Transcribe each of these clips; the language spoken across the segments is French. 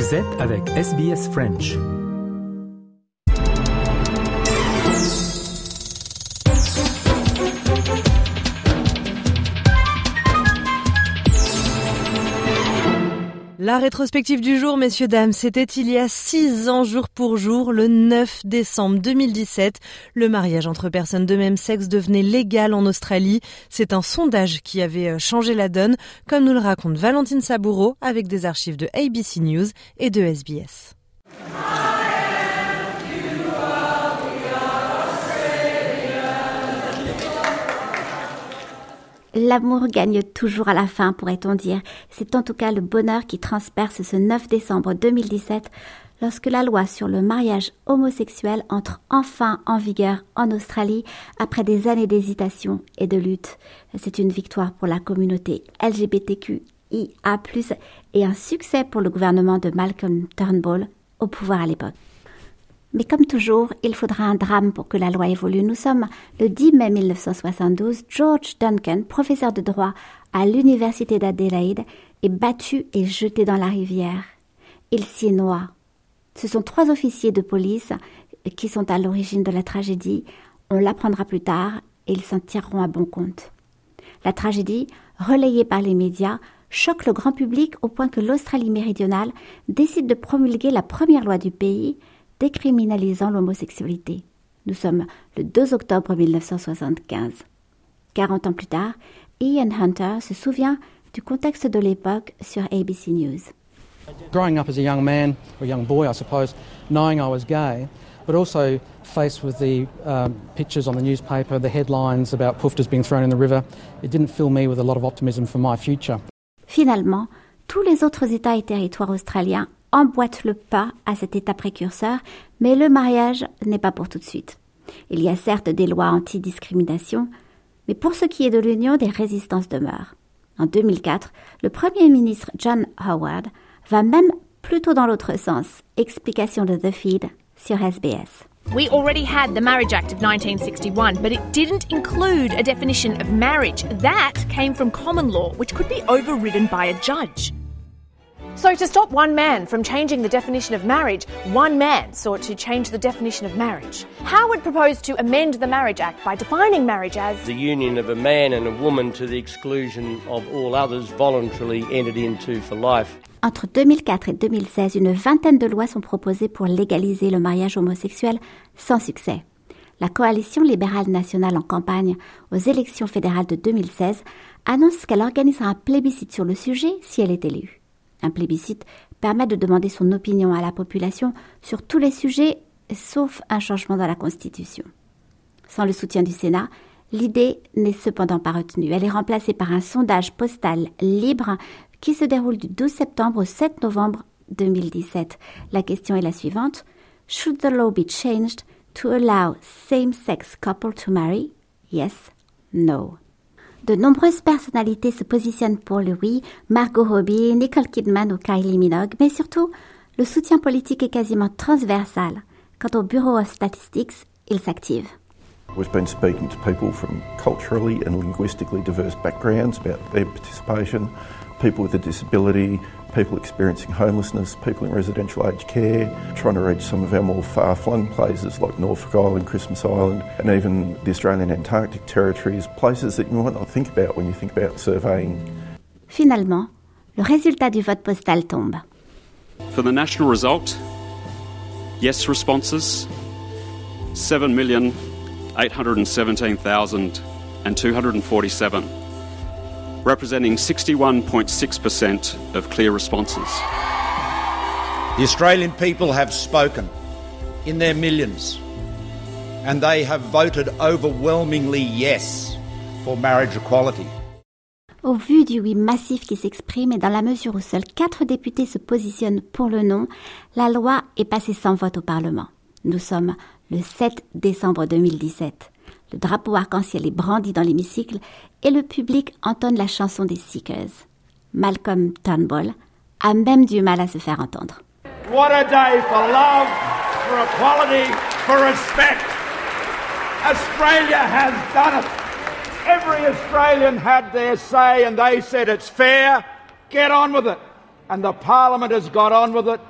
Vous avec SBS French. La rétrospective du jour, messieurs, dames, c'était il y a six ans, jour pour jour, le 9 décembre 2017. Le mariage entre personnes de même sexe devenait légal en Australie. C'est un sondage qui avait euh, changé la donne, comme nous le raconte Valentine Saboureau avec des archives de ABC News et de SBS. L'amour gagne toujours à la fin, pourrait-on dire. C'est en tout cas le bonheur qui transperce ce 9 décembre 2017 lorsque la loi sur le mariage homosexuel entre enfin en vigueur en Australie après des années d'hésitation et de lutte. C'est une victoire pour la communauté LGBTQIA+, et un succès pour le gouvernement de Malcolm Turnbull au pouvoir à l'époque. Mais comme toujours, il faudra un drame pour que la loi évolue. Nous sommes le 10 mai 1972. George Duncan, professeur de droit à l'université d'Adelaide, est battu et jeté dans la rivière. Il s'y noie. Ce sont trois officiers de police qui sont à l'origine de la tragédie. On l'apprendra plus tard et ils s'en tireront à bon compte. La tragédie, relayée par les médias, choque le grand public au point que l'Australie méridionale décide de promulguer la première loi du pays décriminalisant l'homosexualité. Nous sommes le 2 octobre 1975. 40 ans plus tard, Ian Hunter se souvient du contexte de l'époque sur ABC News. Growing up as a young man, or young boy, I suppose, knowing I was gay, but also faced with the um, pictures on the newspaper, the headlines about poofters being thrown in the river, it didn't fill me with a lot of optimism for my future. Finalement, tous les autres États et territoires australiens emboîte le pas à cet état précurseur, mais le mariage n'est pas pour tout de suite. Il y a certes des lois anti-discrimination, mais pour ce qui est de l'Union, des résistances demeurent. En 2004, le Premier ministre John Howard va même plutôt dans l'autre sens. Explication de The Feed sur SBS. We already had the Marriage Act of 1961, but it didn't include a definition of marriage. That came from common law, which could be overridden by a judge. So, to stop one man from changing the definition of marriage, one man sought to change the definition of marriage. Howard proposed to amend the Marriage Act by defining marriage as the union of a man and a woman to the exclusion of all others voluntarily entered into for life. Entre 2004 et 2016, une vingtaine de lois sont proposées pour légaliser le mariage homosexuel sans succès. La coalition libérale nationale en campagne aux élections fédérales de 2016 annonce qu'elle organisera un plébiscite sur le sujet si elle est élue. Un plébiscite permet de demander son opinion à la population sur tous les sujets, sauf un changement dans la Constitution. Sans le soutien du Sénat, l'idée n'est cependant pas retenue. Elle est remplacée par un sondage postal libre qui se déroule du 12 septembre au 7 novembre 2017. La question est la suivante. Should the law be changed to allow same-sex couple to marry? Yes, no. De nombreuses personnalités se positionnent pour le oui, Margot Robbie, Nicole Kidman ou Kylie Minogue, mais surtout, le soutien politique est quasiment transversal. Quant au Bureau of Statistics, il s'active. We've been speaking to people from culturally and linguistically diverse backgrounds about their participation, people with a disability, people experiencing homelessness, people in residential aged care, trying to reach some of our more far flung places like Norfolk Island, Christmas Island, and even the Australian Antarctic territories, places that you might not think about when you think about surveying. Finalement, le résultat du vote postal tombe. For the national result, yes responses 7,817,247 representing 61.6% of clear responses. The Australian people have spoken in their millions, and they have voted overwhelmingly yes for marriage equality. Au vu du oui massif qui s'exprime et dans la mesure où seuls quatre députés se positionnent pour le non, la loi est passée sans vote au Parlement. Nous sommes le 7 décembre 2017. Le drapeau arc-en-ciel est brandi dans l'hémicycle et le public entonne la chanson des Seekers. Malcolm Turnbull a même du mal à se faire entendre. What a day for love, for equality, for respect. Australia has done it. Every Australian had their say and they said it's fair. Get on with it. and the Parliament has got on with it,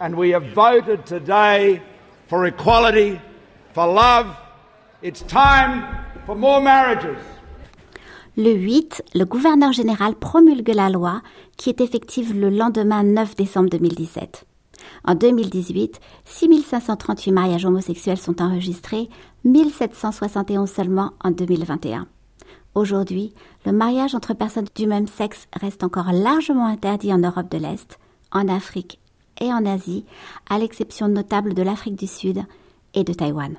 and we have voted today for equality, for love. It's time for more marriages. Le 8, le gouverneur général promulgue la loi qui est effective le lendemain 9 décembre 2017. En 2018, 6538 mariages homosexuels sont enregistrés, 1771 seulement en 2021. Aujourd'hui, le mariage entre personnes du même sexe reste encore largement interdit en Europe de l'Est, en Afrique et en Asie, à l'exception notable de l'Afrique du Sud et de Taïwan.